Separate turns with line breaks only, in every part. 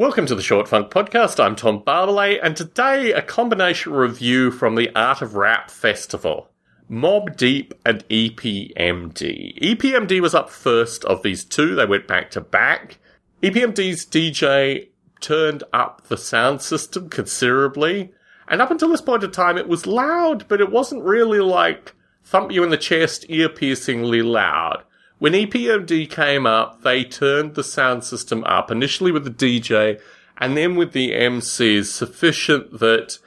Welcome to the Short Funk Podcast. I'm Tom Barbalet, and today a combination review from the Art of Rap Festival. Mobb Deep and EPMD. EPMD was up first of these two. They went back to back. EPMD's DJ turned up the sound system considerably. And up until this point of time, it was loud, but it wasn't really like thump you in the chest, ear piercingly loud. When EPMD came up, they turned the sound system up, initially with the DJ, and then with the MCs, sufficient that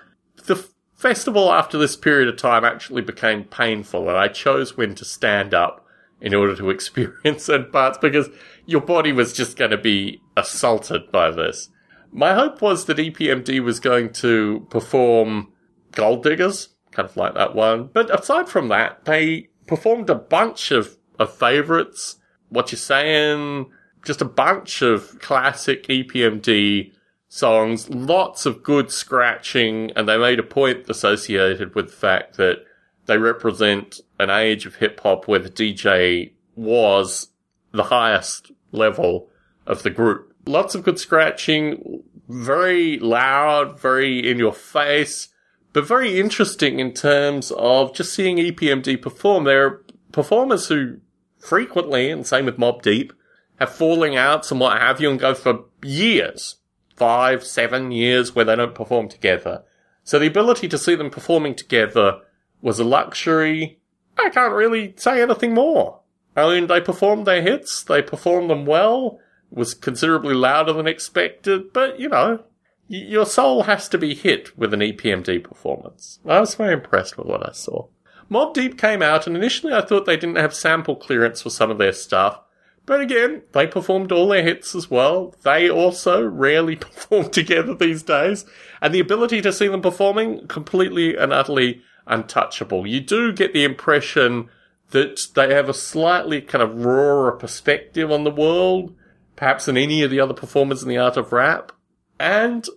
the festival after this period of time actually became painful, and I chose when to stand up in order to experience certain parts because your body was just going to be assaulted by this. My hope was that EPMD was going to perform Gold Diggers, kind of like that one. But aside from that, they performed a bunch of, of favorites. What you're saying? Just a bunch of classic EPMD songs, lots of good scratching, and they made a point associated with the fact that they represent an age of hip hop where the DJ was the highest level of the group. Lots of good scratching, very loud, very in your face, but very interesting in terms of just seeing EPMD perform. They're performers who frequently, and same with Mobb Deep, have falling outs and what have you and go for years five, seven years where they don't perform together. So the ability to see them performing together was a luxury. I can't really say anything more. I mean, they performed their hits, they performed them well, was considerably louder than expected, but you know, your soul has to be hit with an EPMD performance. I was very impressed with what I saw. Mobb Deep came out, and initially I thought they didn't have sample clearance for some of their stuff, but again, they performed all their hits as well. They also rarely perform together these days. And the ability to see them performing, completely and utterly untouchable. You do get the impression that they have a slightly kind of rawer perspective on the world, perhaps than any of the other performers in the art of rap. And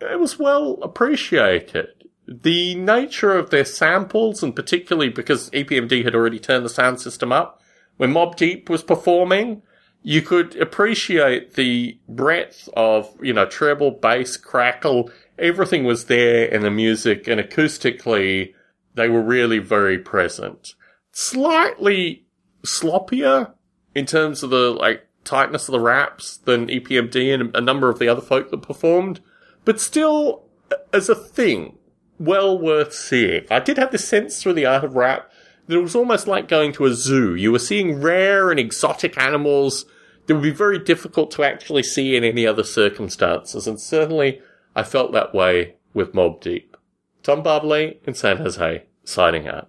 it was well appreciated. The nature of their samples, and particularly because EPMD had already turned the sound system up, when Mobb Deep was performing, you could appreciate the breadth of, you know, treble, bass, crackle. Everything was there in the music and acoustically they were really very present. Slightly sloppier in terms of the, like, tightness of the raps than EPMD and a number of the other folk that performed, but still, as a thing, well worth seeing. I did have the sense through the art of rap that it was almost like going to a zoo. You were seeing rare and exotic animals that would be very difficult to actually see in any other circumstances, and certainly I felt that way with Mobb Deep. Tom Barbalet in San Jose, signing out.